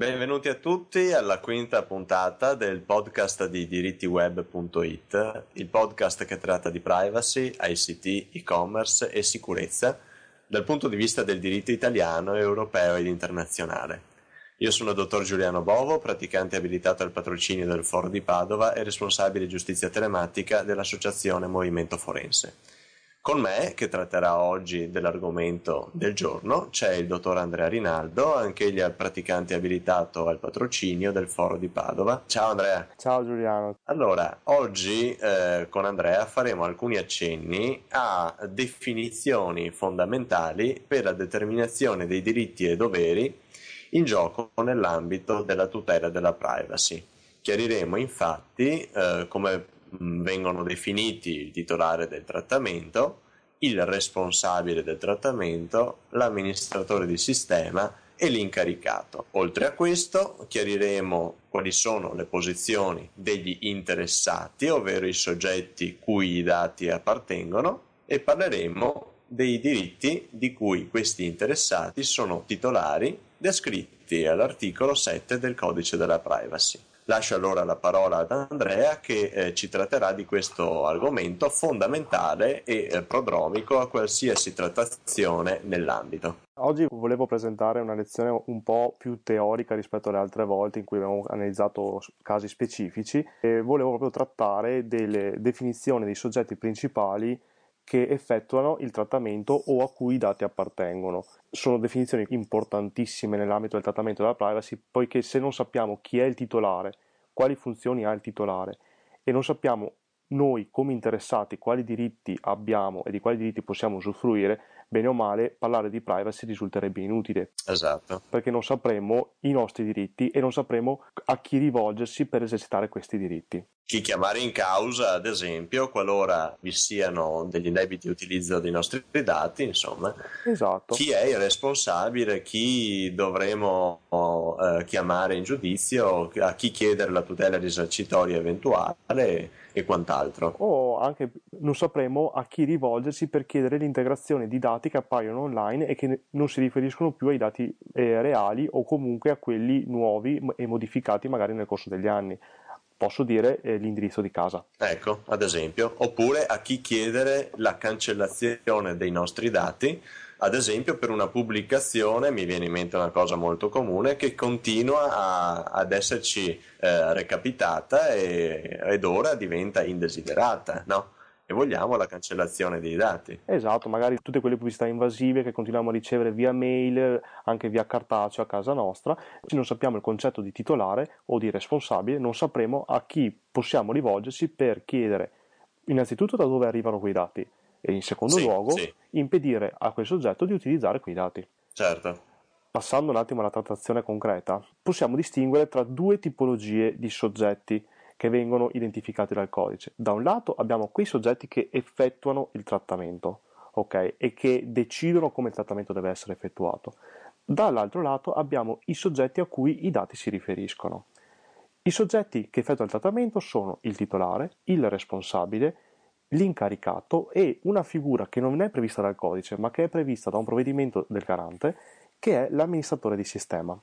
Benvenuti a tutti alla quinta puntata del podcast di dirittiweb.it, il podcast che tratta di privacy, ICT, e-commerce e sicurezza dal punto di vista del diritto italiano, europeo ed internazionale. Io sono il dottor Giuliano Bovo, praticante abilitato al patrocinio del Foro di Padova e responsabile giustizia telematica dell'associazione Movimento Forense. Con me, che tratterà oggi dell'argomento del giorno, c'è il dottor Andrea Rinaldo, anch'egli è praticante abilitato al patrocinio del Foro di Padova. Ciao Andrea. Ciao Giuliano. Allora, oggi eh, con Andrea faremo alcuni accenni a definizioni fondamentali per la determinazione dei diritti e doveri in gioco nell'ambito della tutela della privacy. Chiariremo infatti eh, come vengono definiti il titolare del trattamento, il responsabile del trattamento, l'amministratore di sistema e l'incaricato. Oltre a questo chiariremo quali sono le posizioni degli interessati, ovvero i soggetti cui i dati appartengono e parleremo dei diritti di cui questi interessati sono titolari descritti all'articolo 7 del codice della privacy. Lascio allora la parola ad Andrea che eh, ci tratterà di questo argomento fondamentale e eh, prodromico a qualsiasi trattazione nell'ambito. Oggi volevo presentare una lezione un po' più teorica rispetto alle altre volte in cui abbiamo analizzato casi specifici e volevo proprio trattare delle definizioni dei soggetti principali che effettuano il trattamento o a cui i dati appartengono. Sono definizioni importantissime nell'ambito del trattamento della privacy, poiché se non sappiamo chi è il titolare, quali funzioni ha il titolare e non sappiamo noi come interessati quali diritti abbiamo e di quali diritti possiamo usufruire, bene o male parlare di privacy risulterebbe inutile. Esatto. Perché non sapremo i nostri diritti e non sapremo a chi rivolgersi per esercitare questi diritti chi chiamare in causa, ad esempio, qualora vi siano degli indebiti utilizzo dei nostri dati, insomma, esatto. chi è il responsabile, chi dovremo eh, chiamare in giudizio, a chi chiedere la tutela risarcitoria eventuale e quant'altro. O anche non sapremo a chi rivolgersi per chiedere l'integrazione di dati che appaiono online e che non si riferiscono più ai dati eh, reali o comunque a quelli nuovi e modificati magari nel corso degli anni posso dire eh, l'indirizzo di casa. Ecco, ad esempio, oppure a chi chiedere la cancellazione dei nostri dati, ad esempio per una pubblicazione, mi viene in mente una cosa molto comune, che continua a, ad esserci eh, recapitata e, ed ora diventa indesiderata, no? E vogliamo la cancellazione dei dati. Esatto, magari tutte quelle pubblicità invasive che continuiamo a ricevere via mail, anche via cartaceo a casa nostra, se non sappiamo il concetto di titolare o di responsabile, non sapremo a chi possiamo rivolgersi per chiedere innanzitutto da dove arrivano quei dati e in secondo sì, luogo sì. impedire a quel soggetto di utilizzare quei dati. Certo. Passando un attimo alla trattazione concreta, possiamo distinguere tra due tipologie di soggetti che vengono identificati dal codice. Da un lato abbiamo quei soggetti che effettuano il trattamento, ok, e che decidono come il trattamento deve essere effettuato. Dall'altro lato abbiamo i soggetti a cui i dati si riferiscono. I soggetti che effettuano il trattamento sono il titolare, il responsabile, l'incaricato e una figura che non è prevista dal codice, ma che è prevista da un provvedimento del garante, che è l'amministratore di sistema.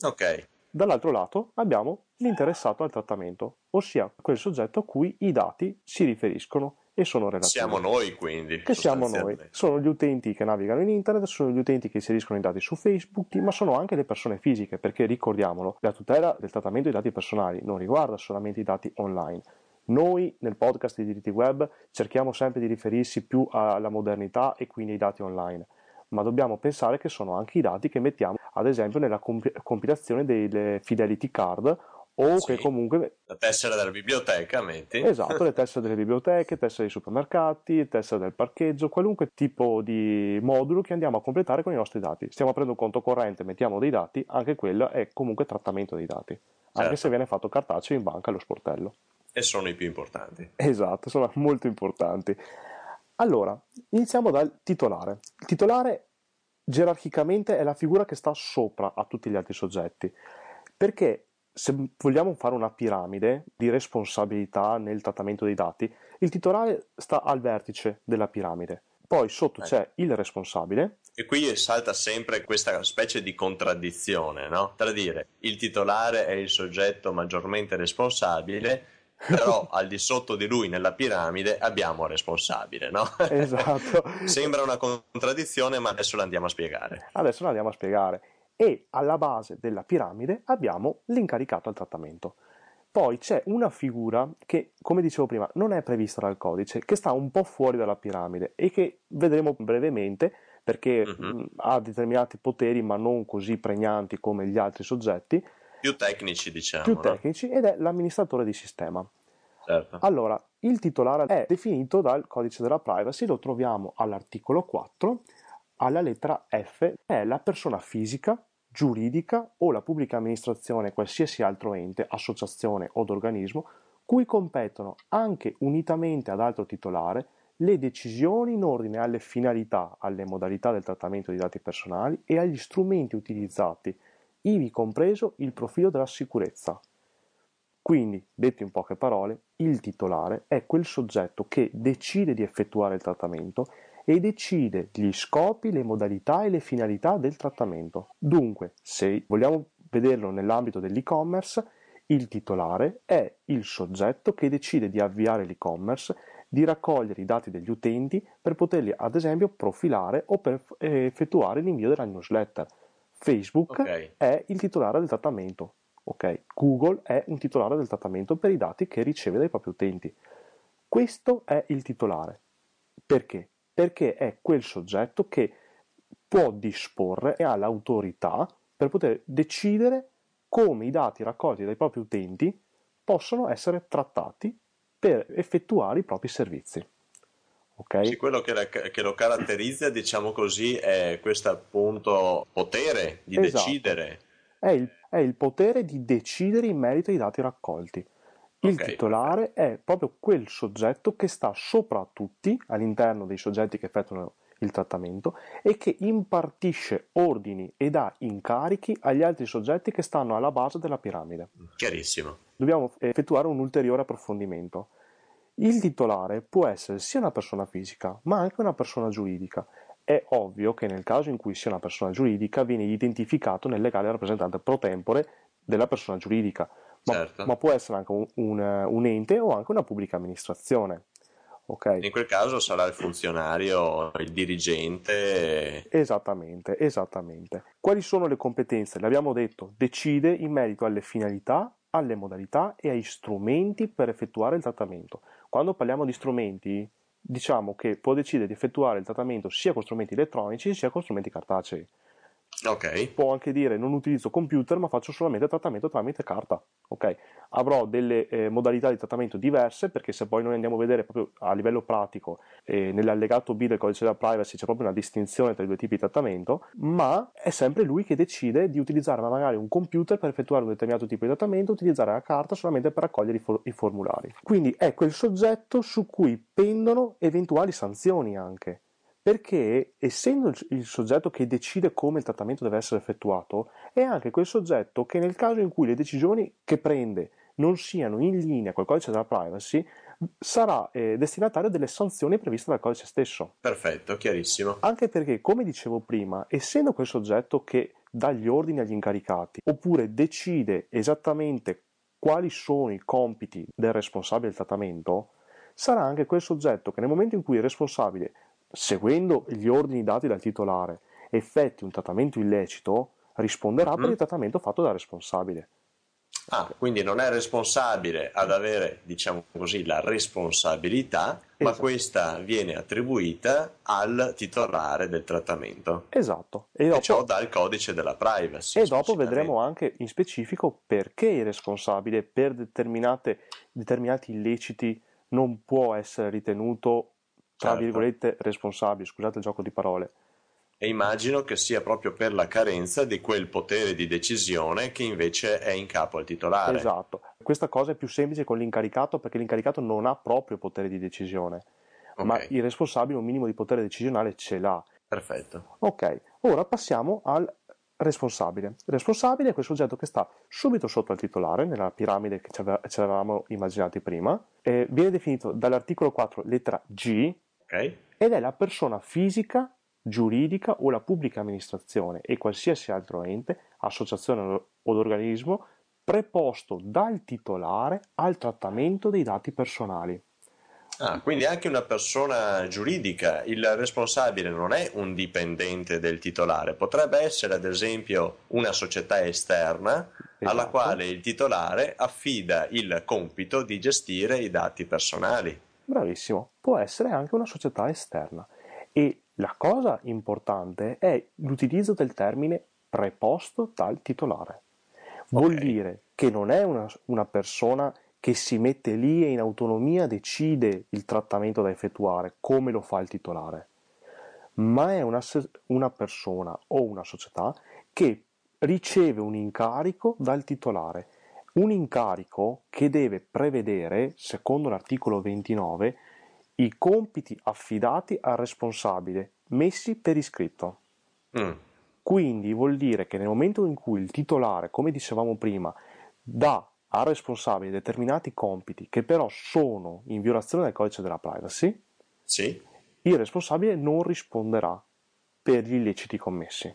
Ok. Dall'altro lato abbiamo l'interessato al trattamento, ossia quel soggetto a cui i dati si riferiscono e sono relativi. Siamo noi quindi. Che siamo noi. Sono gli utenti che navigano in internet, sono gli utenti che inseriscono i dati su Facebook, ma sono anche le persone fisiche, perché ricordiamolo, la tutela del trattamento dei dati personali non riguarda solamente i dati online. Noi nel podcast di diritti web cerchiamo sempre di riferirsi più alla modernità e quindi ai dati online ma dobbiamo pensare che sono anche i dati che mettiamo, ad esempio, nella comp- compilazione delle fidelity card o sì, che comunque la tessera della biblioteca metti. Esatto le tessere delle biblioteche tessere dei supermercati tessere del parcheggio qualunque tipo di modulo che andiamo a completare con i nostri dati. Stiamo aprendo un conto corrente mettiamo dei dati anche quello è comunque trattamento dei dati certo. anche se viene fatto cartaceo in banca allo sportello. E sono i più importanti. Esatto sono molto importanti allora, iniziamo dal titolare. Il titolare gerarchicamente è la figura che sta sopra a tutti gli altri soggetti, perché se vogliamo fare una piramide di responsabilità nel trattamento dei dati, il titolare sta al vertice della piramide. Poi sotto c'è il responsabile, E qui salta sempre questa specie di contraddizione, no? Tra dire il titolare è il soggetto maggiormente responsabile, però al di sotto di lui nella piramide abbiamo un responsabile, no? Esatto. Sembra una contraddizione, ma adesso la andiamo a spiegare. Adesso la andiamo a spiegare. E alla base della piramide abbiamo l'incaricato al trattamento. Poi c'è una figura che, come dicevo prima, non è prevista dal codice, che sta un po' fuori dalla piramide e che vedremo brevemente perché uh-huh. ha determinati poteri ma non così pregnanti come gli altri soggetti. Più tecnici, diciamo. Più no? tecnici ed è l'amministratore di sistema. Certo. Allora, il titolare è definito dal codice della privacy, lo troviamo all'articolo 4, alla lettera F, è la persona fisica giuridica o la pubblica amministrazione, qualsiasi altro ente, associazione o organismo, cui competono anche unitamente ad altro titolare le decisioni in ordine alle finalità, alle modalità del trattamento di dati personali e agli strumenti utilizzati, ivi compreso il profilo della sicurezza. Quindi, detto in poche parole, il titolare è quel soggetto che decide di effettuare il trattamento e decide gli scopi, le modalità e le finalità del trattamento. Dunque, se vogliamo vederlo nell'ambito dell'e-commerce, il titolare è il soggetto che decide di avviare l'e-commerce, di raccogliere i dati degli utenti per poterli ad esempio profilare o per effettuare l'invio della newsletter. Facebook okay. è il titolare del trattamento. Okay. Google è un titolare del trattamento per i dati che riceve dai propri utenti. Questo è il titolare. Perché? perché è quel soggetto che può disporre e ha l'autorità per poter decidere come i dati raccolti dai propri utenti possono essere trattati per effettuare i propri servizi. Okay? Sì, quello che, la, che, lo caratterizza, diciamo così, è questo appunto potere di esatto. decidere. È il, è il, potere di decidere in merito ai dati raccolti. Il okay, titolare è proprio quel soggetto che sta sopra tutti, all'interno dei soggetti che effettuano il trattamento e che impartisce ordini e dà incarichi agli altri soggetti che stanno alla base della piramide. Chiarissimo. Dobbiamo effettuare un ulteriore approfondimento. Il titolare può essere sia una persona fisica, ma anche una persona giuridica. È ovvio che nel caso in cui sia una persona giuridica viene identificato nel legale rappresentante pro tempore della persona giuridica ma, certo. ma può essere anche un, un, un, ente o anche una pubblica amministrazione. Okay. In quel caso sarà il funzionario, il dirigente. Esattamente, esattamente. Quali sono le competenze? L'abbiamo detto, decide in merito alle finalità, alle modalità e ai strumenti per effettuare il trattamento. Quando parliamo di strumenti, diciamo che può decidere di effettuare il trattamento sia con strumenti elettronici sia con strumenti cartacei. Okay. Può anche dire non utilizzo computer ma faccio solamente trattamento tramite carta. Okay. Avrò delle eh, modalità di trattamento diverse perché se poi noi andiamo a vedere proprio a livello pratico eh, nell'allegato B del codice della privacy c'è proprio una distinzione tra i due tipi di trattamento, ma è sempre lui che decide di utilizzare magari un computer per effettuare un determinato tipo di trattamento, utilizzare la carta solamente per raccogliere i, for- i formulari. Quindi è quel soggetto su cui pendono eventuali sanzioni anche perché essendo il soggetto che decide come il trattamento deve essere effettuato, è anche quel soggetto che nel caso in cui le decisioni che prende non siano in linea col codice della privacy, sarà eh, destinatario delle sanzioni previste dal codice stesso. Perfetto, chiarissimo. Anche perché, come dicevo prima, essendo quel soggetto che dà gli ordini agli incaricati, oppure decide esattamente quali sono i compiti del responsabile del trattamento, sarà anche quel soggetto che nel momento in cui il responsabile seguendo gli ordini dati dal titolare, effetti un trattamento illecito, risponderà mm-hmm. per il trattamento fatto dal responsabile. Ah, quindi non è responsabile ad avere, diciamo così, la responsabilità, esatto. ma questa viene attribuita al titolare del trattamento. Esatto. E, dopo, e ciò dal codice della privacy. E dopo vedremo anche in specifico perché il responsabile per determinati illeciti non può essere ritenuto tra certo. virgolette responsabili, scusate il gioco di parole. E immagino che sia proprio per la carenza di quel potere di decisione che invece è in capo al titolare. Esatto, questa cosa è più semplice con l'incaricato perché l'incaricato non ha proprio potere di decisione, okay. ma il responsabile un minimo di potere decisionale ce l'ha. Perfetto. Ok, ora passiamo al responsabile. Il responsabile è quel soggetto che sta subito sotto al titolare, nella piramide che ci avevamo immaginati prima, viene definito dall'articolo 4 lettera G Okay. Ed è la persona fisica giuridica o la pubblica amministrazione e qualsiasi altro ente, associazione o organismo preposto dal titolare al trattamento dei dati personali. Ah, quindi anche una persona giuridica, il responsabile non è un dipendente del titolare, potrebbe essere ad esempio una società esterna esatto. alla quale il titolare affida il compito di gestire i dati personali. Bravissimo, può essere anche una società esterna. E la cosa importante è l'utilizzo del termine preposto dal titolare. Vuol okay. dire che non è una, una persona che si mette lì e in autonomia decide il trattamento da effettuare, come lo fa il titolare, ma è una, una persona o una società che riceve un incarico dal titolare, un incarico che deve prevedere, secondo l'articolo 29, i compiti affidati al responsabile, messi per iscritto. Mm. Quindi vuol dire che nel momento in cui il titolare, come dicevamo prima, dà al responsabile determinati compiti che però sono in violazione del codice della privacy, sì. il responsabile non risponderà per gli illeciti commessi.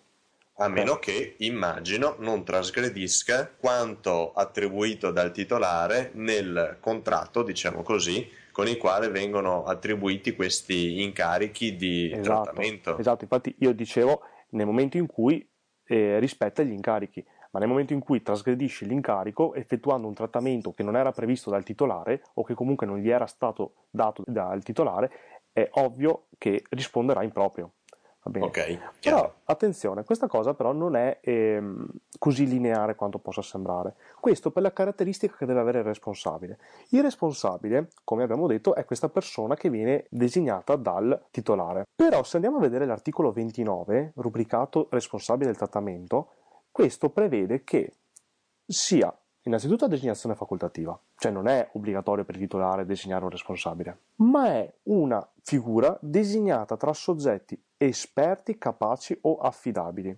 A meno che, immagino, non trasgredisca quanto attribuito dal titolare nel contratto, diciamo così, con il quale vengono attribuiti questi incarichi di esatto, trattamento. Esatto, infatti io dicevo nel momento in cui eh, rispetta gli incarichi ma nel momento in cui trasgredisce l'incarico effettuando un trattamento che non era previsto dal titolare o che comunque non gli era stato dato dal titolare, è ovvio che risponderà in proprio. Okay, però attenzione, questa cosa però non è ehm, così lineare quanto possa sembrare. Questo per la caratteristica che deve avere il responsabile. Il responsabile, come abbiamo detto, è questa persona che viene designata dal titolare. Però se andiamo a vedere l'articolo 29, rubricato responsabile del trattamento, questo prevede che sia innanzitutto a designazione facoltativa, cioè non è obbligatorio per il titolare designare un responsabile, ma è una figura designata tra soggetti esperti, capaci o affidabili,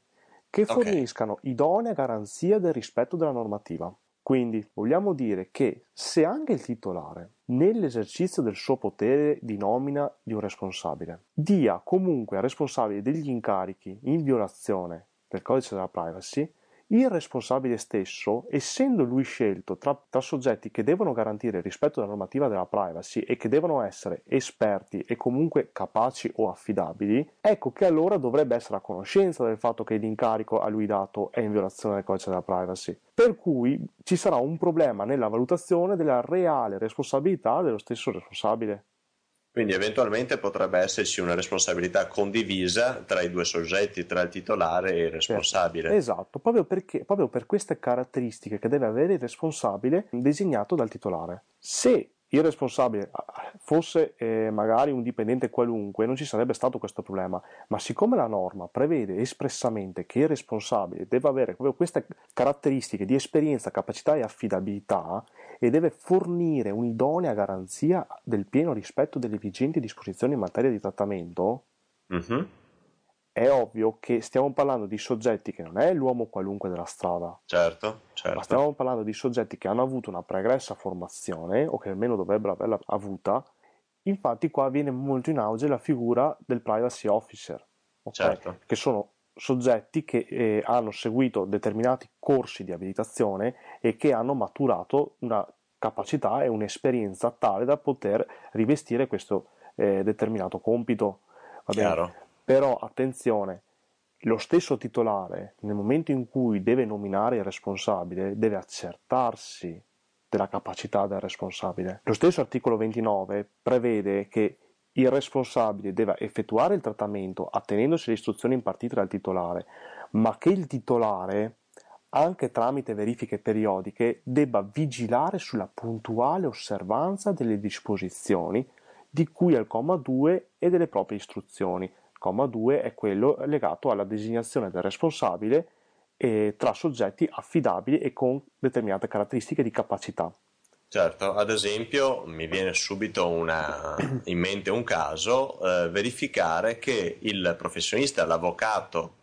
che forniscano okay. idonea garanzia del rispetto della normativa. Quindi vogliamo dire che se anche il titolare, nell'esercizio del suo potere di nomina di un responsabile, dia comunque al responsabile degli incarichi in violazione del codice della privacy, il responsabile stesso, essendo lui scelto tra, tra, soggetti che devono garantire il rispetto della normativa della privacy e che devono essere esperti e comunque capaci o affidabili, ecco che allora dovrebbe essere a conoscenza del fatto che l'incarico a lui dato è in violazione del codice della privacy. Per cui ci sarà un problema nella valutazione della reale responsabilità dello stesso responsabile. Quindi eventualmente potrebbe esserci una responsabilità condivisa tra i due soggetti, tra il titolare e il responsabile. Certo. Esatto, proprio, perché, proprio per queste caratteristiche che deve avere il responsabile designato dal titolare. Se il responsabile ah, fosse eh, magari un dipendente qualunque, non ci sarebbe stato questo problema, ma siccome la norma prevede espressamente che il responsabile deve avere proprio queste caratteristiche di esperienza, capacità e affidabilità e deve fornire un'idonea garanzia del pieno rispetto delle vigenti disposizioni in materia di trattamento, uh-huh è ovvio che stiamo parlando di soggetti che non è l'uomo qualunque della strada. Certo, certo. Ma stiamo parlando di soggetti che hanno avuto una pregressa formazione, o che almeno dovrebbero averla avuta. Infatti qua viene molto in auge la figura del privacy officer, okay? certo. che sono soggetti che eh, hanno seguito determinati corsi di abilitazione e che hanno maturato una capacità e un'esperienza tale da poter rivestire questo eh, determinato compito. Però attenzione, lo stesso titolare, nel momento in cui deve nominare il responsabile, deve accertarsi della capacità del responsabile. Lo stesso articolo 29 prevede che il responsabile deve effettuare il trattamento attenendosi alle istruzioni impartite dal titolare, ma che il titolare, anche tramite verifiche periodiche, debba vigilare sulla puntuale osservanza delle disposizioni di cui al comma 2 e delle proprie istruzioni, comma 2 è quello legato alla designazione del responsabile eh, tra soggetti affidabili e con determinate caratteristiche di capacità. Certo, ad esempio mi viene subito una, in mente un caso, eh, verificare che il professionista, l'avvocato,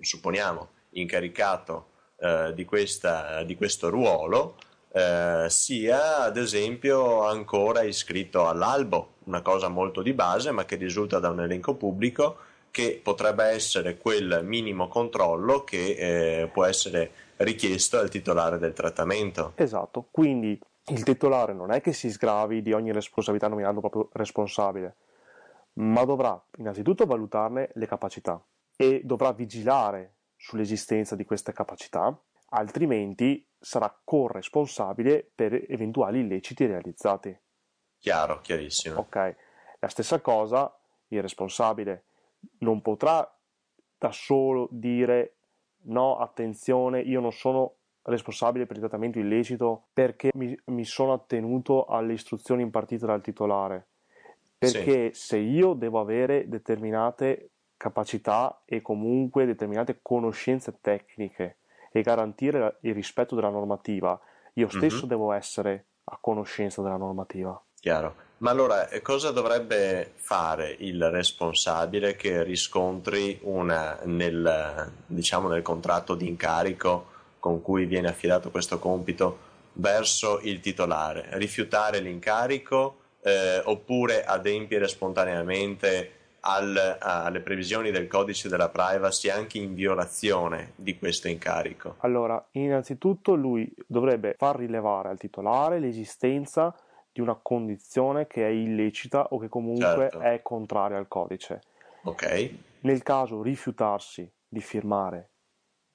supponiamo, incaricato eh, di, questa, di, questo ruolo, eh, sia ad esempio ancora iscritto all'albo una cosa molto di base, ma che risulta da un elenco pubblico che potrebbe essere quel minimo controllo che eh, può essere richiesto al titolare del trattamento. Esatto, quindi il titolare non è che si sgravi di ogni responsabilità nominando proprio responsabile, ma dovrà innanzitutto valutarne le capacità e dovrà vigilare sull'esistenza di queste capacità, altrimenti sarà corresponsabile per eventuali illeciti realizzati. Chiaro, chiarissimo. Ok, la stessa cosa il responsabile non potrà da solo dire no, attenzione, io non sono responsabile per il trattamento illecito perché mi, mi sono attenuto alle istruzioni impartite dal titolare. Perché sì. se io devo avere determinate capacità e comunque determinate conoscenze tecniche e garantire il rispetto della normativa, io stesso mm-hmm. devo essere a conoscenza della normativa. Chiaro. Ma allora cosa dovrebbe fare il responsabile che riscontri una, nel, diciamo, nel contratto di incarico con cui viene affidato questo compito verso il titolare? Rifiutare l'incarico eh, oppure adempiere spontaneamente al, alle previsioni del codice della privacy anche in violazione di questo incarico? Allora, innanzitutto lui dovrebbe far rilevare al titolare l'esistenza di una condizione che è illecita o che comunque certo. è contraria al codice. Ok. Nel caso rifiutarsi di firmare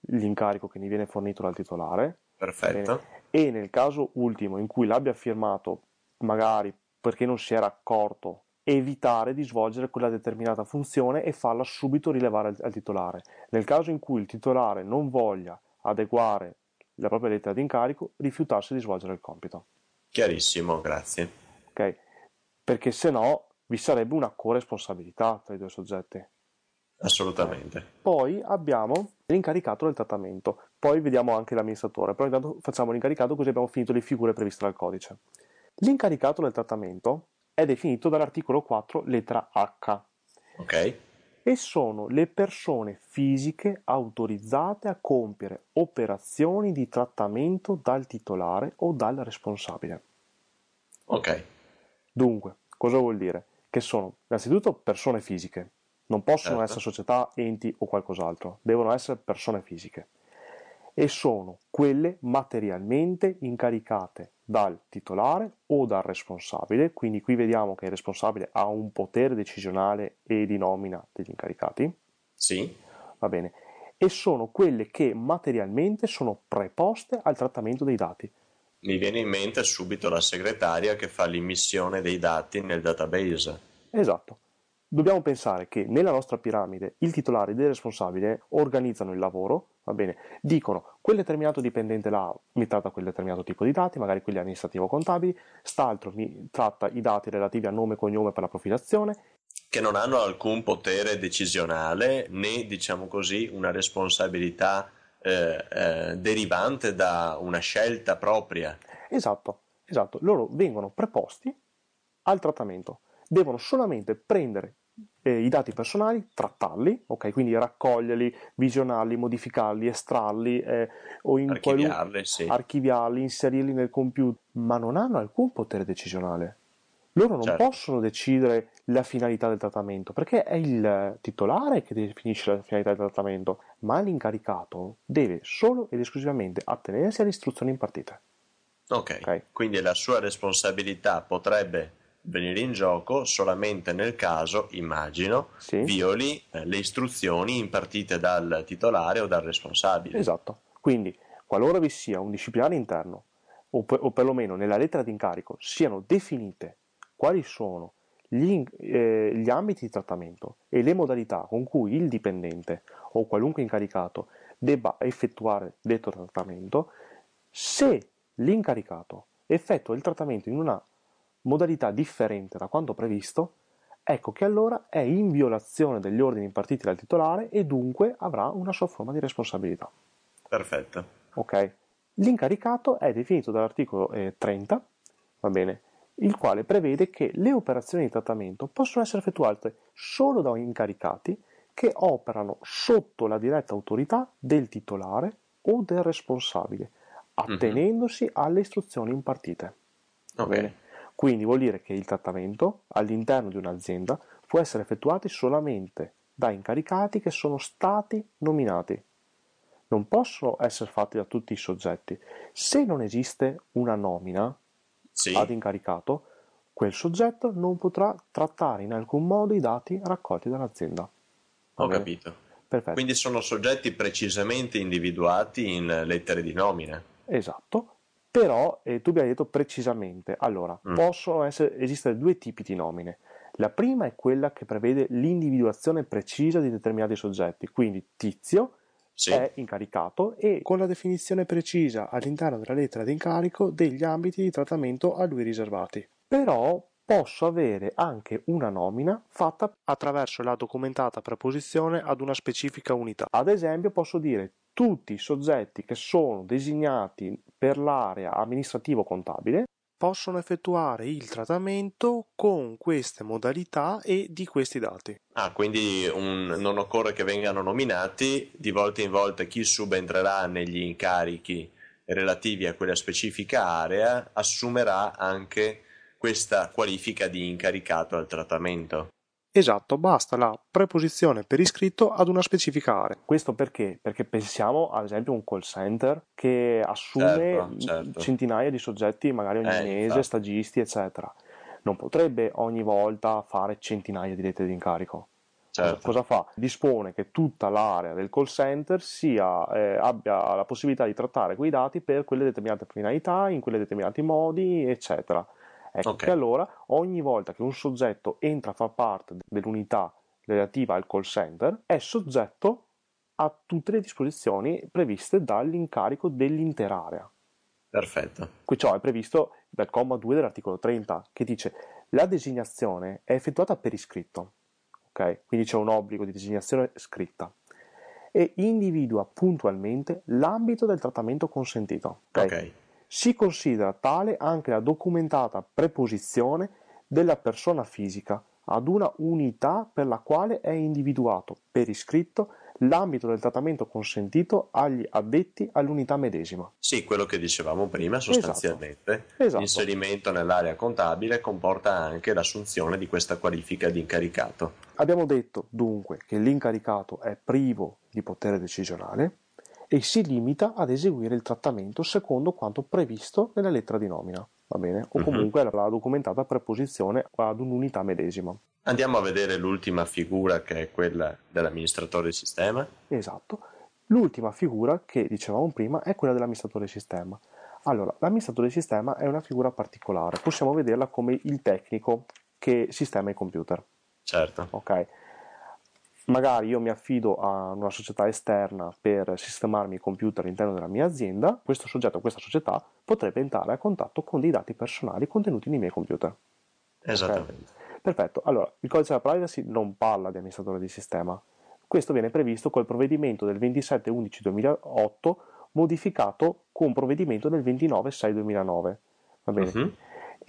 l'incarico che gli viene fornito dal titolare. Perfetto. Bene, e nel caso ultimo in cui l'abbia firmato magari perché non si era accorto evitare di svolgere quella determinata funzione e farla subito rilevare al, al titolare. Nel caso in cui il titolare non voglia adeguare la propria lettera di incarico, rifiutarsi di svolgere il compito. Chiarissimo, grazie. Ok, perché se no vi sarebbe una corresponsabilità tra i due soggetti. Assolutamente. Poi abbiamo l'incaricato del trattamento, poi vediamo anche l'amministratore, però intanto facciamo l'incaricato così abbiamo finito le figure previste dal codice. L'incaricato del trattamento è definito dall'articolo 4 lettera H. Ok. E sono le persone fisiche autorizzate a compiere operazioni di trattamento dal titolare o dal responsabile. Ok. Dunque, cosa vuol dire? Che sono innanzitutto persone fisiche, non possono certo. essere società, enti o qualcos'altro, devono essere persone fisiche e sono quelle materialmente incaricate dal titolare o dal responsabile, quindi qui vediamo che il responsabile ha un potere decisionale e di nomina degli incaricati. Sì. Va bene. E sono quelle che materialmente sono preposte al trattamento dei dati. Mi viene in mente subito la segretaria che fa l'immissione dei dati nel database. Esatto. Dobbiamo pensare che nella nostra piramide il titolare e il responsabile organizzano il lavoro, va bene, dicono quel determinato dipendente là mi tratta quel determinato tipo di dati, magari quelli amministrativo-contabili, st'altro mi tratta i dati relativi a nome e cognome per la profilazione. Che non hanno alcun potere decisionale né, diciamo così, una responsabilità eh, eh, derivante da una scelta propria. Esatto, esatto. Loro vengono preposti al trattamento devono solamente prendere eh, i dati personali, trattarli, ok, quindi raccoglierli, visionarli, modificarli, estrarli eh, o in archiviarli, sì. archiviarli, inserirli nel computer, ma non hanno alcun potere decisionale. Loro non certo. possono decidere la finalità del trattamento, perché è il titolare che definisce la finalità del trattamento, ma l'incaricato deve solo ed esclusivamente attenersi alle istruzioni impartite. Ok, okay. quindi la sua responsabilità potrebbe venire in gioco solamente nel caso, immagino, sì. violi eh, le istruzioni impartite dal titolare o dal responsabile. Esatto. Quindi, qualora vi sia un disciplinare interno, o, per, o perlomeno nella lettera d'incarico, siano definite quali sono gli, eh, gli ambiti di trattamento e le modalità con cui il dipendente o qualunque incaricato debba effettuare detto trattamento, se l'incaricato effettua il trattamento in una modalità differente da quanto previsto, ecco che allora è in violazione degli ordini impartiti dal titolare e dunque avrà una sua forma di responsabilità. Perfetto. Ok. L'incaricato è definito dall'articolo eh, 30, va bene, il quale prevede che le operazioni di trattamento possono essere effettuate solo da incaricati che operano sotto la diretta autorità del titolare o del responsabile, mhm. attenendosi alle istruzioni impartite. Va okay. bene? Quindi vuol dire che il trattamento all'interno di un'azienda può essere effettuato solamente da incaricati che sono stati nominati. Non possono essere fatti da tutti i soggetti. Se non esiste una nomina Sì. ad incaricato, quel soggetto non potrà trattare in alcun modo i dati raccolti dall'azienda. Va Ho bene? capito. Perfetto. Quindi sono soggetti precisamente individuati in lettere di nomina. Esatto, però eh, tu mi hai detto precisamente, allora, Mm. possono essere- esistere due tipi di nomine. La prima è quella che prevede l'individuazione precisa di determinati soggetti, quindi Tizio Sì. è incaricato e con la definizione precisa all'interno della lettera di incarico degli ambiti di trattamento a lui riservati. Però posso avere anche una nomina fatta attraverso la documentata preposizione ad una specifica unità. Ad esempio posso dire tutti i soggetti che sono designati per l'area amministrativo-contabile possono effettuare il trattamento con queste modalità e di questi dati. Ah, quindi un- non occorre che vengano nominati, di volta in volta chi subentrerà negli incarichi relativi a quella specifica area assumerà anche questa qualifica di incaricato al trattamento. Esatto, basta la preposizione per iscritto ad una specifica area. Questo perché? Perché pensiamo ad esempio a un call center che assume Certo, certo. centinaia di soggetti magari ogni Eh, mese, infatti. stagisti, eccetera. Non potrebbe ogni volta fare centinaia di lettere di incarico. Cosa- Certo. Cosa fa? Dispone che tutta l'area del call center sia, eh, abbia la possibilità di trattare quei dati per quelle determinate finalità, in quelle determinati modi, eccetera. Ecco Ok. che allora ogni volta che un soggetto entra a far parte dell'unità relativa al call center è soggetto a tutte le disposizioni previste dall'incarico dell'intera area. Perfetto. Qui ciò è previsto dal comma 2 dell'articolo 30 che dice la designazione è effettuata per iscritto, ok? Quindi c'è un obbligo di designazione scritta e individua puntualmente l'ambito del trattamento consentito. ok? Ok. Si considera tale anche la documentata preposizione della persona fisica ad una unità per la quale è individuato per iscritto l'ambito del trattamento consentito agli addetti all'unità medesima. Sì, quello che dicevamo prima, sostanzialmente, Esatto. l'inserimento nell'area contabile comporta anche l'assunzione di questa qualifica di incaricato. Abbiamo detto dunque che l'incaricato è privo di potere decisionale e si limita ad eseguire il trattamento secondo quanto previsto nella lettera di nomina, va bene? O Mhm. comunque la documentata preposizione ad un'unità medesima. Andiamo a vedere l'ultima figura che è quella dell'amministratore del sistema. Esatto. L'ultima figura che dicevamo prima è quella dell'amministratore del sistema. Allora, l'amministratore del sistema è una figura particolare, possiamo vederla come il tecnico che sistema i computer. Certo. ok? Magari io mi affido a una società esterna per sistemarmi i computer all'interno della mia azienda, questo soggetto, questa società potrebbe entrare a contatto con dei dati personali contenuti nei miei computer. Esattamente. Perfetto, allora il codice della privacy non parla di amministratore di sistema, questo viene previsto col provvedimento del 27-11-2008 modificato con provvedimento del 29-6-2009, va bene? Mhm.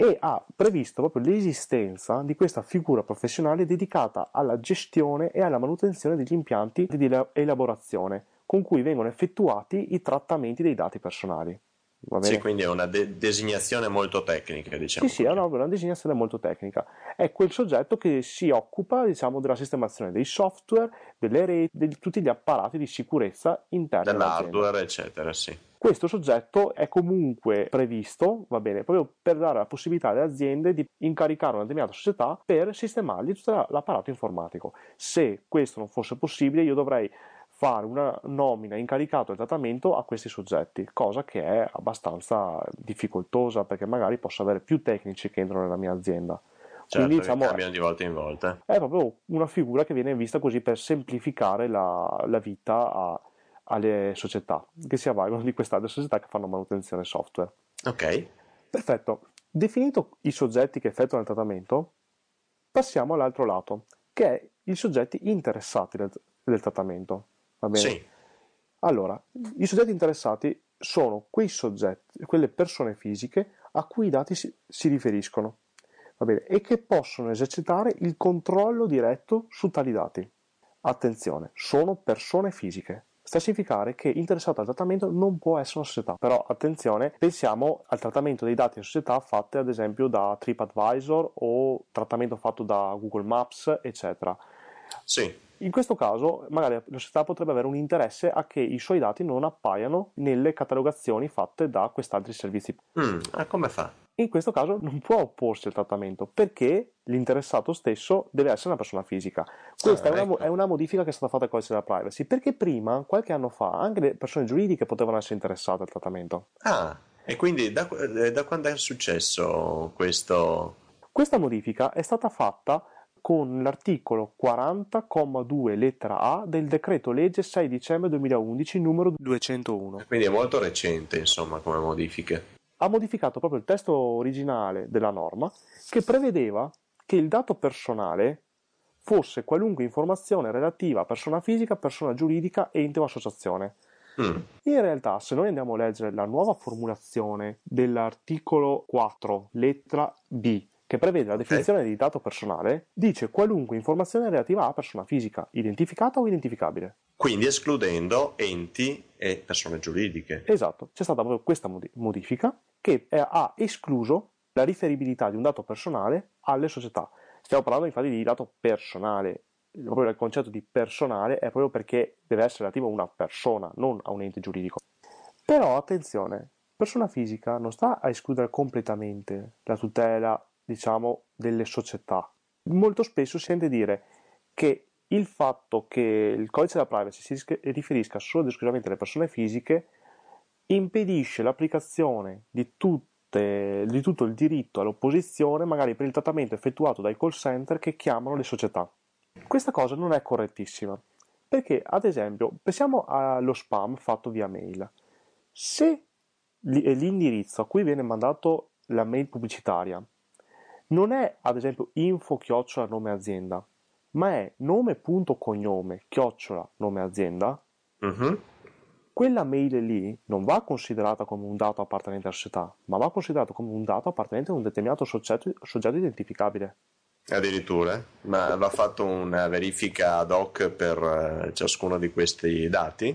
E ha previsto proprio l'esistenza di questa figura professionale dedicata alla gestione e alla manutenzione degli impianti di ela- elaborazione con cui vengono effettuati i trattamenti dei dati personali. Sì, quindi è una de- designazione molto tecnica, diciamo. Sì, sì, è una, una designazione molto tecnica. È quel soggetto che si occupa, diciamo, della sistemazione dei software, delle reti, di tutti gli apparati di sicurezza interni. Dell'hardware, eccetera, sì. Questo soggetto è comunque previsto, va bene, proprio per dare la possibilità alle aziende di incaricare una determinata società per sistemargli tutto la- l'apparato informatico. Se questo non fosse possibile, io dovrei fare una nomina incaricato del trattamento a questi soggetti, cosa che è abbastanza difficoltosa perché magari posso avere più tecnici che entrano nella mia azienda. Certo, Quindi diciamo cambiano di volta in volta. è proprio una figura che viene vista così per semplificare la, la vita a- alle società che si avvalgono di queste società che fanno manutenzione software. Ok, Perfetto. Definito i soggetti che effettuano il trattamento, passiamo all'altro lato, che è i soggetti interessati del, del trattamento. Va bene? sì, Allora, i soggetti interessati sono quei soggetti, quelle persone fisiche a cui i dati si, si riferiscono, va bene? E che possono esercitare il controllo diretto su tali dati. Attenzione, sono persone fisiche. Sta a significare che interessato al trattamento non può essere una società. Però attenzione, pensiamo al trattamento dei dati in società fatte ad esempio da TripAdvisor o trattamento fatto da Google Maps, eccetera. sì. In questo caso, magari la società potrebbe avere un interesse a che i suoi dati non appaiano nelle catalogazioni fatte da quest'altri servizi. Mm, ah, come fa? In questo caso non può opporsi al trattamento perché l'interessato stesso deve essere una persona fisica. Questa ah, è, una, ecco. è, una, modifica che è stata fatta al codice della privacy perché prima, qualche anno fa, anche le persone giuridiche potevano essere interessate al trattamento. Ah, e quindi da, eh, da quando è successo questo? Questa modifica è stata fatta con l'articolo 40,2 lettera A del decreto legge 6 dicembre 2011 numero 201. Quindi è molto recente, insomma, come modifiche ha modificato proprio il testo originale della norma che prevedeva che il dato personale fosse qualunque informazione relativa a persona fisica, persona giuridica, ente o associazione. Mm. In realtà, se noi andiamo a leggere la nuova formulazione dell'articolo 4, lettera B, che prevede la definizione okay. di dato personale, dice qualunque informazione relativa a persona fisica, identificata o identificabile. Quindi escludendo enti e persone giuridiche. Esatto, c'è stata proprio questa modifica che ha escluso la riferibilità di un dato personale alle società. Stiamo parlando infatti di dato personale, proprio il concetto di personale è proprio perché deve essere relativo a una persona, non a un ente giuridico. Però attenzione, persona fisica non sta a escludere completamente la tutela, diciamo, delle società. Molto spesso si sente dire che il fatto che il codice della privacy si riferisca solo ed esclusivamente alle persone fisiche impedisce l'applicazione di, tutte, di tutto il diritto all'opposizione, magari per il trattamento effettuato dai call center che chiamano le società. Questa cosa non è correttissima, perché ad esempio pensiamo allo spam fatto via mail. Se l'indirizzo a cui viene mandato la mail pubblicitaria non è ad esempio info chiocciola nome azienda, ma è nome.cognome chiocciola nome azienda, uh-huh quella mail lì non va considerata come un dato appartenente alla società, ma va considerato come un dato appartenente a un determinato soggetto, soggetto identificabile. Addirittura? Ma va fatto una verifica ad hoc per uh, ciascuno di questi dati?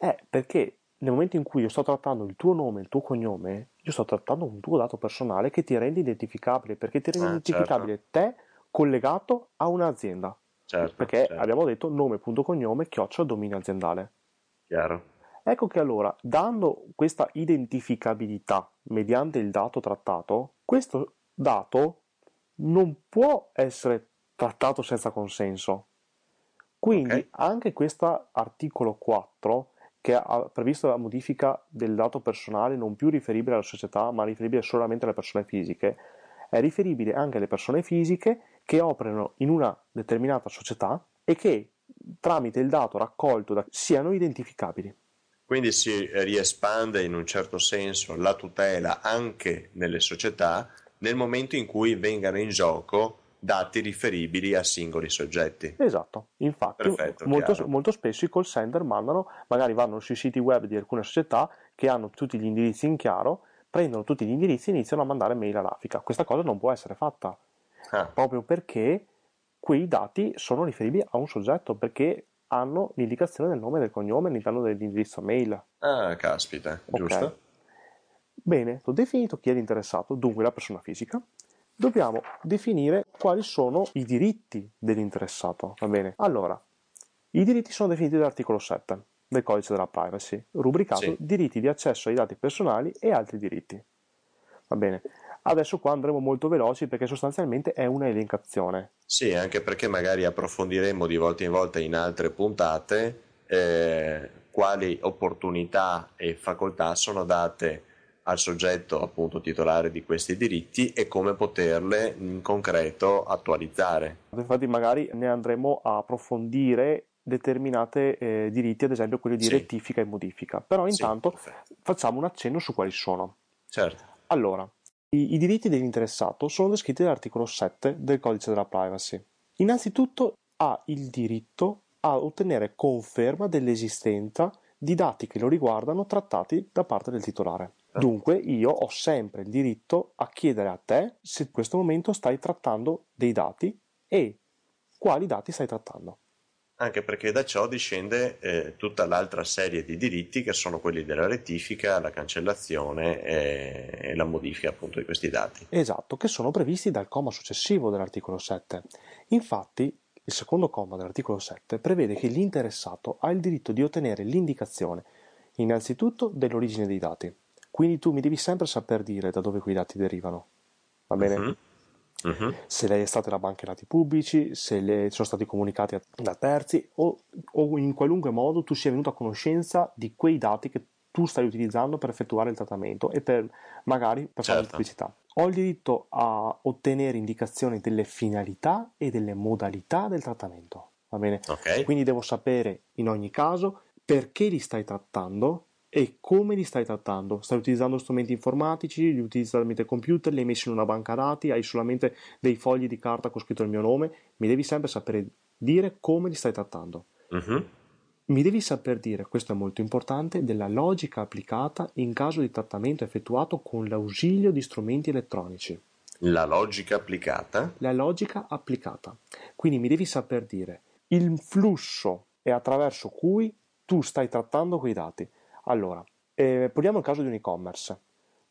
Eh, perché nel momento in cui io sto trattando il tuo nome, il tuo cognome, io sto trattando un tuo dato personale che ti rende identificabile, perché ti rende ah, identificabile certo. te collegato a un'azienda. Certo, perché certo. abbiamo detto nome.cognome chiocciola dominio aziendale. Chiaro. Ecco che allora, dando questa identificabilità mediante il dato trattato, questo dato non può essere trattato senza consenso. Quindi okay. anche questo articolo 4 che ha previsto la modifica del dato personale non più riferibile alla società ma riferibile solamente alle persone fisiche, è riferibile anche alle persone fisiche che operano in una determinata società e che tramite il dato raccolto da, siano identificabili. Quindi si riespande in un certo senso la tutela anche nelle società nel momento in cui vengano in gioco dati riferibili a singoli soggetti. Esatto, infatti Perfetto, molto, molto, spesso i call center mandano, magari vanno sui siti web di alcune società che hanno tutti gli indirizzi in chiaro, prendono tutti gli indirizzi e iniziano a mandare mail all'Africa. Questa cosa non può essere fatta, ah. proprio perché quei dati sono riferibili a un soggetto, perché hanno l'indicazione del nome e del cognome all'interno dell'indirizzo mail. Ah, caspita, giusto. Okay. Bene, ho definito chi è l'interessato, dunque la persona fisica. Dobbiamo definire quali sono i diritti dell'interessato, va bene? Allora, i diritti sono definiti dall'articolo 7 del codice della privacy, rubricato sì. diritti di accesso ai dati personali e altri diritti. Va bene. Adesso qua andremo molto veloci perché sostanzialmente è una elencazione. Sì, anche perché magari approfondiremo di volta in volta in altre puntate eh, quali opportunità e facoltà sono date al soggetto appunto titolare di questi diritti e come poterle in concreto attualizzare. Infatti magari ne andremo a approfondire determinati eh, diritti, ad esempio quelli di sì. rettifica e modifica. Però intanto sì, facciamo un accenno su quali sono. Certo. Allora, i, diritti dell'interessato sono descritti nell'articolo 7 del codice della privacy. Innanzitutto ha il diritto a ottenere conferma dell'esistenza di dati che lo riguardano trattati da parte del titolare. Ah. Dunque io ho sempre il diritto a chiedere a te se in questo momento stai trattando dei dati e quali dati stai trattando anche perché da ciò discende eh, tutta l'altra serie di diritti che sono quelli della rettifica, la cancellazione e, e, la modifica appunto di questi dati. Esatto, che sono previsti dal comma successivo dell'articolo 7. Infatti il secondo comma dell'articolo 7 prevede che l'interessato ha il diritto di ottenere l'indicazione, innanzitutto, dell'origine dei dati. Quindi tu mi devi sempre saper dire da dove quei dati derivano. Va bene? Mhm. Mhm. Se lei è stata da banche dati pubblici, se le sono stati comunicati da terzi o, o in qualunque modo tu sia venuto a conoscenza di quei dati che tu stai utilizzando per effettuare il trattamento e per magari per fare Certo. pubblicità. Ho il diritto a ottenere indicazioni delle finalità e delle modalità del trattamento. Va bene? Ok. Quindi devo sapere in ogni caso perché li stai trattando e come li stai trattando. Stai utilizzando strumenti informatici, li utilizzi tramite computer, li hai messi in una banca dati, hai solamente dei fogli di carta con scritto il mio nome. Mi devi sempre sapere dire come li stai trattando. Mhm. Mi devi saper dire, questo è molto importante, della logica applicata in caso di trattamento effettuato con l'ausilio di strumenti elettronici. La logica applicata. La logica applicata. Quindi mi devi saper dire il flusso e attraverso cui tu stai trattando quei dati. Allora, eh, poniamo il caso di un e-commerce.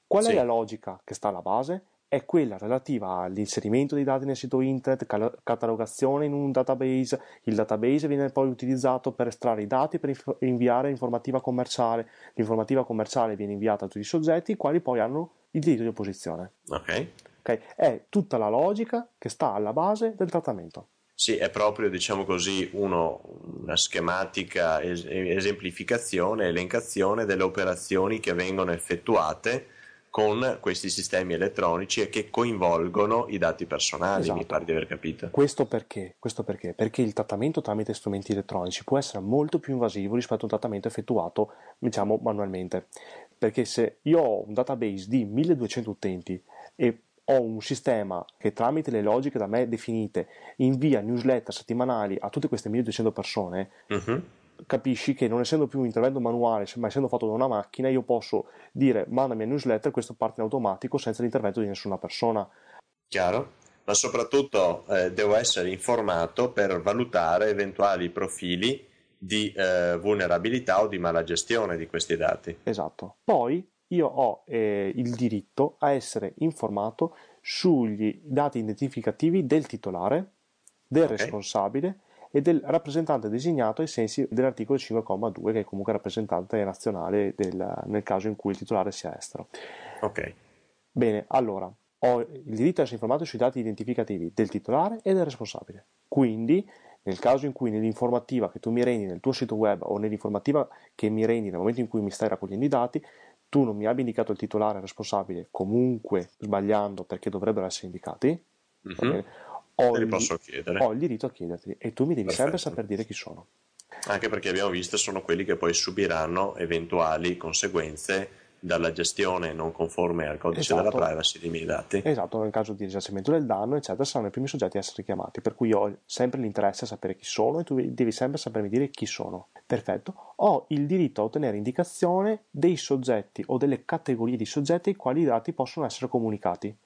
Qual è Sì. la logica che sta alla base? È quella relativa all'inserimento dei dati nel sito internet, cal- catalogazione in un database. Il database viene poi utilizzato per estrarre i dati per inf- inviare informativa commerciale. L'informativa commerciale viene inviata a tutti i soggetti, i quali poi hanno il diritto di opposizione. Ok. Ok? È tutta la logica che sta alla base del trattamento. Sì, è proprio, diciamo così, uno, una schematica es- esemplificazione, elencazione delle operazioni che vengono effettuate con questi sistemi elettronici e che coinvolgono i dati personali, mi Esatto. pare di aver capito. Questo perché? Questo perché? Perché il trattamento tramite strumenti elettronici può essere molto più invasivo rispetto a un trattamento effettuato, diciamo, manualmente. Perché se io ho un database di 1200 utenti e ho un sistema che tramite le logiche da me definite invia newsletter settimanali a tutte queste 1200 persone, Mhm. capisci che non essendo più un intervento manuale, ma essendo fatto da una macchina, io posso dire mandami a newsletter, questo parte in automatico senza l'intervento di nessuna persona. Chiaro? Ma soprattutto eh, devo essere informato per valutare eventuali profili di eh, vulnerabilità o di malagestione di questi dati. Esatto. Poi io ho eh, il diritto a essere informato sugli dati identificativi del titolare, del Ok. responsabile e del rappresentante designato ai sensi dell'articolo 5,2 che è comunque rappresentante nazionale del- nel caso in cui il titolare sia estero. Ok. Bene, allora ho il diritto a essere informato sui dati identificativi del titolare e del responsabile. Quindi, nel caso in cui nell'informativa che tu mi rendi nel tuo sito web o nell'informativa che mi rendi nel momento in cui mi stai raccogliendo i dati, tu non mi abbia indicato il titolare il responsabile, comunque sbagliando perché dovrebbero essere indicati, Mhm. bene, ho, il, ho il diritto a chiederti e tu mi devi sempre Perfetto. saper dire chi sono. Anche perché abbiamo visto sono quelli che poi subiranno eventuali conseguenze dalla gestione non conforme al codice Esatto. della privacy dei miei dati. Esatto, nel caso di risarcimento del danno, eccetera, saranno i primi soggetti a essere chiamati, per cui ho sempre l'interesse a sapere chi sono e tu devi sempre sapermi dire chi sono. Perfetto. Ho il diritto a ottenere indicazione dei soggetti o delle categorie di soggetti ai quali i dati possono essere comunicati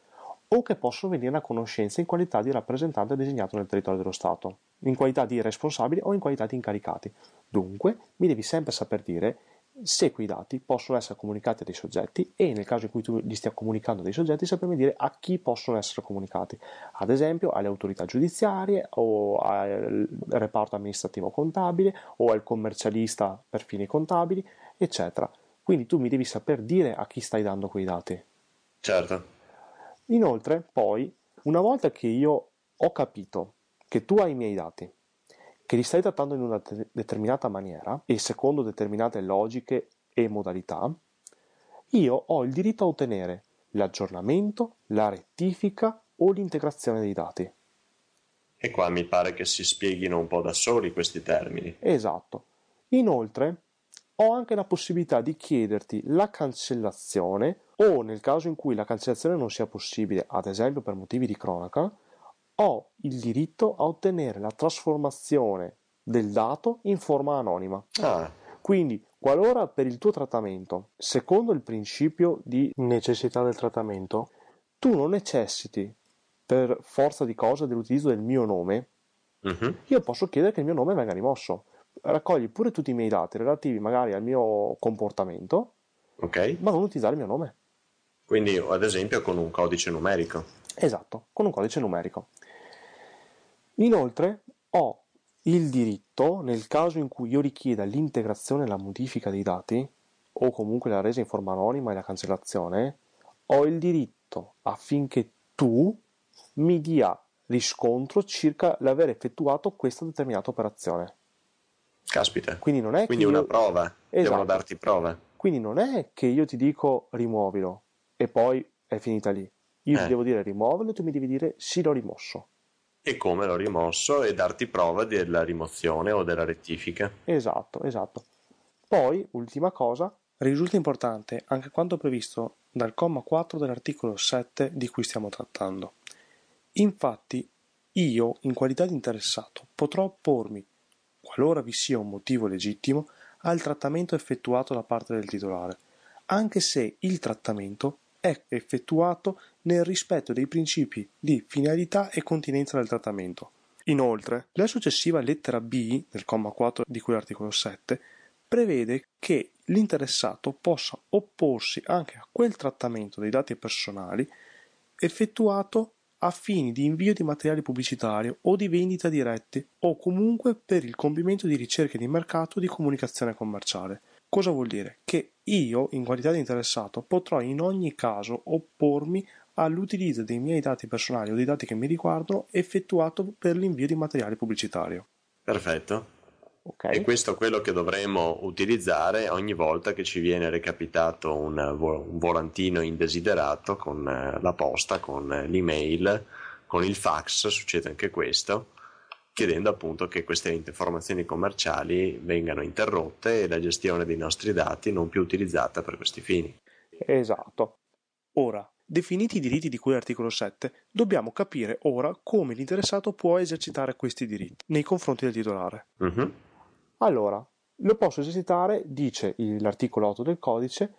o che possono venire a conoscenza in qualità di rappresentante designato nel territorio dello Stato, in qualità di responsabili o in qualità di incaricati. Dunque, mi devi sempre saper dire se quei dati possono essere comunicati a dei soggetti e nel caso in cui tu li stia comunicando a dei soggetti sapermi dire a chi possono essere comunicati, ad esempio alle autorità giudiziarie o al reparto amministrativo contabile o al commercialista per fini contabili, eccetera. Quindi tu mi devi saper dire a chi stai dando quei dati. Certo. Inoltre, poi, una volta che io ho capito che tu hai i miei dati, che li stai trattando in una de- determinata maniera e secondo determinate logiche e modalità, io ho il diritto a ottenere l'aggiornamento, la rettifica o l'integrazione dei dati. E qua mi pare che si spieghino un po' da soli questi termini. Esatto. Inoltre, ho anche la possibilità di chiederti la cancellazione o nel caso in cui la cancellazione non sia possibile, ad esempio per motivi di cronaca, ho il diritto a ottenere la trasformazione del dato in forma anonima. Ah, Quindi, qualora per il tuo trattamento, secondo il principio di necessità del trattamento, tu non necessiti per forza di cosa dell'utilizzo del mio nome, mhm. io posso chiedere che il mio nome venga rimosso. Raccogli pure tutti i miei dati relativi magari al mio comportamento, ok. ma non utilizzare il mio nome. Quindi, ad esempio, con un codice numerico. Esatto, con un codice numerico. Inoltre, ho il diritto, nel caso in cui io richieda l'integrazione e la modifica dei dati, o comunque la resa in forma anonima e la cancellazione, ho il diritto affinché tu mi dia riscontro circa l'aver effettuato questa determinata operazione. Caspita. Quindi non è Quindi che una io... prova, Esatto. devono darti prove. Quindi non è che io ti dico rimuovilo e poi è finita lì. Io Eh. ti devo dire rimuovilo e tu mi devi dire sì l'ho rimosso. E come l'ho rimosso e darti prova della rimozione o della rettifica. Esatto, esatto. Poi, ultima cosa, risulta importante anche quanto previsto dal comma 4 dell'articolo 7 di cui stiamo trattando. Infatti, io, in qualità di interessato, potrò oppormi, qualora vi sia un motivo legittimo, al trattamento effettuato da parte del titolare, anche se il trattamento è effettuato nel rispetto dei principi di finalità e continenza del trattamento. Inoltre, la successiva lettera B del comma 4 di cui l'articolo 7 prevede che l'interessato possa opporsi anche a quel trattamento dei dati personali effettuato a fini di invio di materiale pubblicitario o di vendita diretti o comunque per il compimento di ricerche di mercato di comunicazione commerciale. Cosa vuol dire? Che io, in qualità di interessato, potrò in ogni caso oppormi all'utilizzo dei miei dati personali o dei dati che mi riguardano effettuato per l'invio di materiale pubblicitario. Perfetto. Ok? E questo è quello che dovremo utilizzare ogni volta che ci viene recapitato un, vo- un volantino indesiderato con eh, la posta, con eh, l'email, con il fax, succede anche questo, chiedendo appunto che queste informazioni commerciali vengano interrotte e la gestione dei nostri dati non più utilizzata per questi fini. Esatto. Ora, definiti i diritti di cui all'articolo 7, dobbiamo capire ora come l'interessato può esercitare questi diritti nei confronti del titolare. Mhm. Allora, lo posso esercitare, dice l'articolo 8 del codice,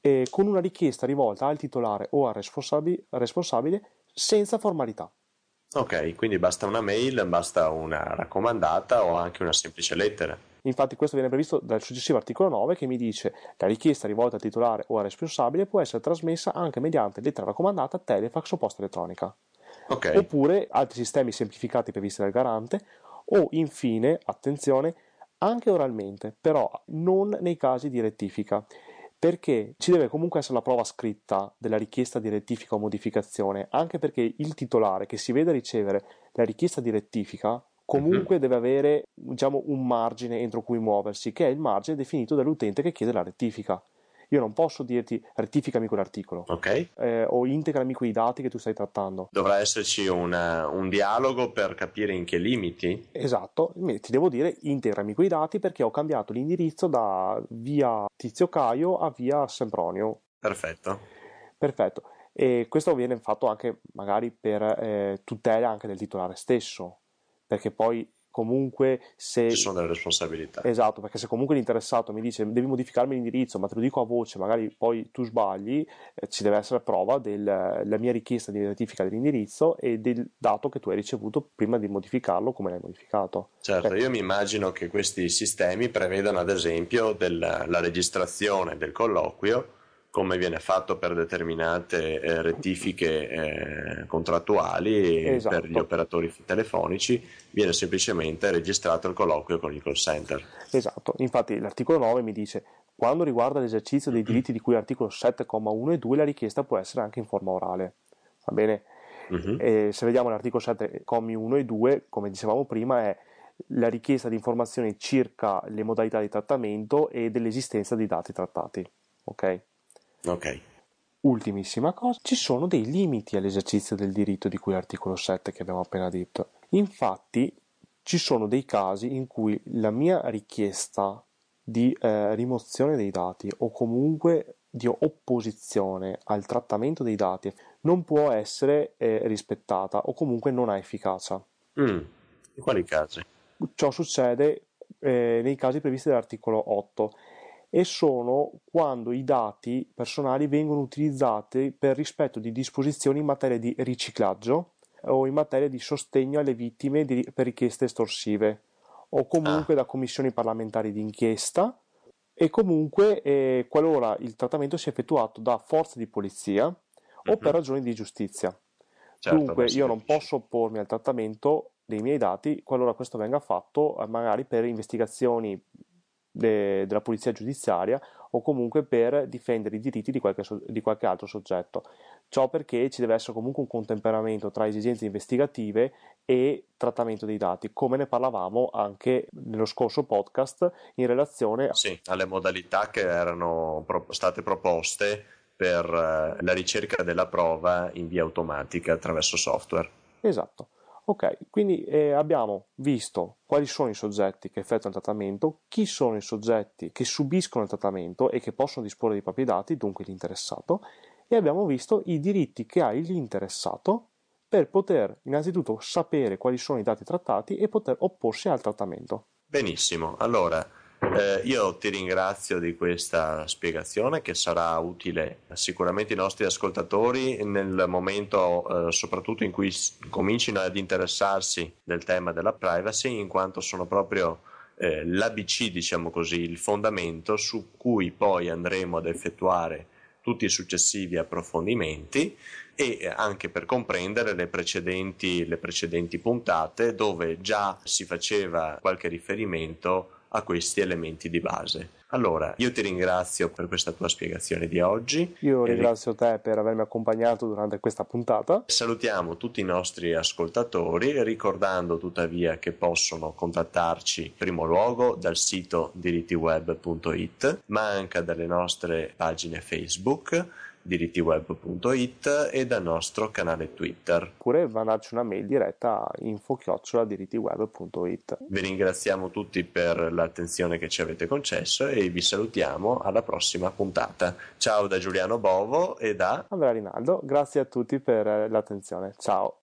eh, con una richiesta rivolta al titolare o al responsabi- responsabile senza formalità. Ok, quindi basta una mail, basta una raccomandata o anche una semplice lettera. Infatti questo viene previsto dal successivo articolo 9 che mi dice la richiesta rivolta al titolare o al responsabile può essere trasmessa anche mediante lettera raccomandata, telefax o posta elettronica. Ok, oppure altri sistemi semplificati previsti dal garante o infine, attenzione, anche oralmente, però non nei casi di rettifica, perché ci deve comunque essere la prova scritta della richiesta di rettifica o modificazione, anche perché il titolare che si vede ricevere la richiesta di rettifica comunque deve avere diciamo, un margine entro cui muoversi, che è il margine definito dall'utente che chiede la rettifica. Io non posso dirti rettificami quell'articolo ok. eh, o integrami quei dati che tu stai trattando. Dovrà esserci una- un dialogo per capire in che limiti. Esatto, ti devo dire integrami quei dati perché ho cambiato l'indirizzo da via Tizio Caio a via Sempronio. Perfetto. Perfetto. E questo viene fatto anche magari per eh, tutela anche del titolare stesso, perché poi comunque se... Ci sono delle responsabilità. Esatto, perché se comunque l'interessato mi dice devi modificarmi l'indirizzo, ma te lo dico a voce, magari poi tu sbagli, eh, ci deve essere prova della mia richiesta di rettifica dell'indirizzo e del dato che tu hai ricevuto prima di modificarlo, come l'hai modificato. Certo, io mi immagino che questi sistemi prevedano ad esempio del- la registrazione del colloquio, come viene fatto per determinate eh, rettifiche eh, contrattuali Esatto. per gli operatori telefonici, viene semplicemente registrato il colloquio con il call center. Esatto, infatti l'articolo 9 mi dice quando riguarda l'esercizio dei diritti di cui l'articolo 7,1 e 2 la richiesta può essere anche in forma orale. Va bene? E se vediamo l'articolo 7, commi 1 e 2, come dicevamo prima, è la richiesta di informazioni circa le modalità di trattamento e dell'esistenza dei dati trattati. Ok? Ok, Ultimissima cosa, ci sono dei limiti all'esercizio del diritto di cui l'articolo 7 che abbiamo appena detto. Infatti, ci sono dei casi in cui la mia richiesta di eh, rimozione dei dati o comunque di opposizione al trattamento dei dati non può essere eh, rispettata o comunque non ha efficacia. Mm. In quali casi? Ciò succede eh, nei casi previsti dall'articolo 8 e sono quando i dati personali vengono utilizzati per rispetto di disposizioni in materia di riciclaggio o in materia di sostegno alle vittime di- per richieste estorsive o comunque da commissioni parlamentari di inchiesta e comunque eh, qualora il trattamento sia effettuato da forze di polizia o Mhm. per ragioni di giustizia. Certo, Dunque io non posso oppormi al trattamento dei miei dati qualora questo venga fatto eh, magari per investigazioni de- della polizia giudiziaria o comunque per difendere i diritti di qualche, so- di qualche, altro soggetto. Ciò perché ci deve essere comunque un contemperamento tra esigenze investigative e trattamento dei dati, come ne parlavamo anche nello scorso podcast in relazione sì, alle modalità che erano pro- state proposte per uh, la ricerca della prova in via automatica attraverso software. Esatto. Ok, quindi eh, abbiamo visto quali sono i soggetti che effettuano il trattamento, chi sono i soggetti che subiscono il trattamento e che possono disporre dei propri dati, dunque l'interessato, e abbiamo visto i diritti che ha l'interessato per poter innanzitutto sapere quali sono i dati trattati e poter opporsi al trattamento. Benissimo, allora eh, io ti ringrazio di questa spiegazione che sarà utile sicuramente ai nostri ascoltatori nel momento eh, soprattutto in cui comincino ad interessarsi del tema della privacy in quanto sono proprio eh, l'ABC, diciamo così, il fondamento su cui poi andremo ad effettuare tutti i successivi approfondimenti e anche per comprendere le precedenti, le precedenti puntate dove già si faceva qualche riferimento a questi elementi di base. Allora, io ti ringrazio per questa tua spiegazione di oggi. Io ringrazio te per avermi accompagnato durante questa puntata. Salutiamo tutti i nostri ascoltatori, ricordando tuttavia che possono contattarci in primo luogo dal sito dirittiweb.it, ma anche dalle nostre pagine Facebook dirittiweb.it e dal nostro canale Twitter. Oppure mandarci una mail diretta a info-dirittiweb.it. Vi ringraziamo tutti per l'attenzione che ci avete concesso e vi salutiamo alla prossima puntata. Ciao da Giuliano Bovo e da Andrea Rinaldo, grazie a tutti per l'attenzione. Ciao.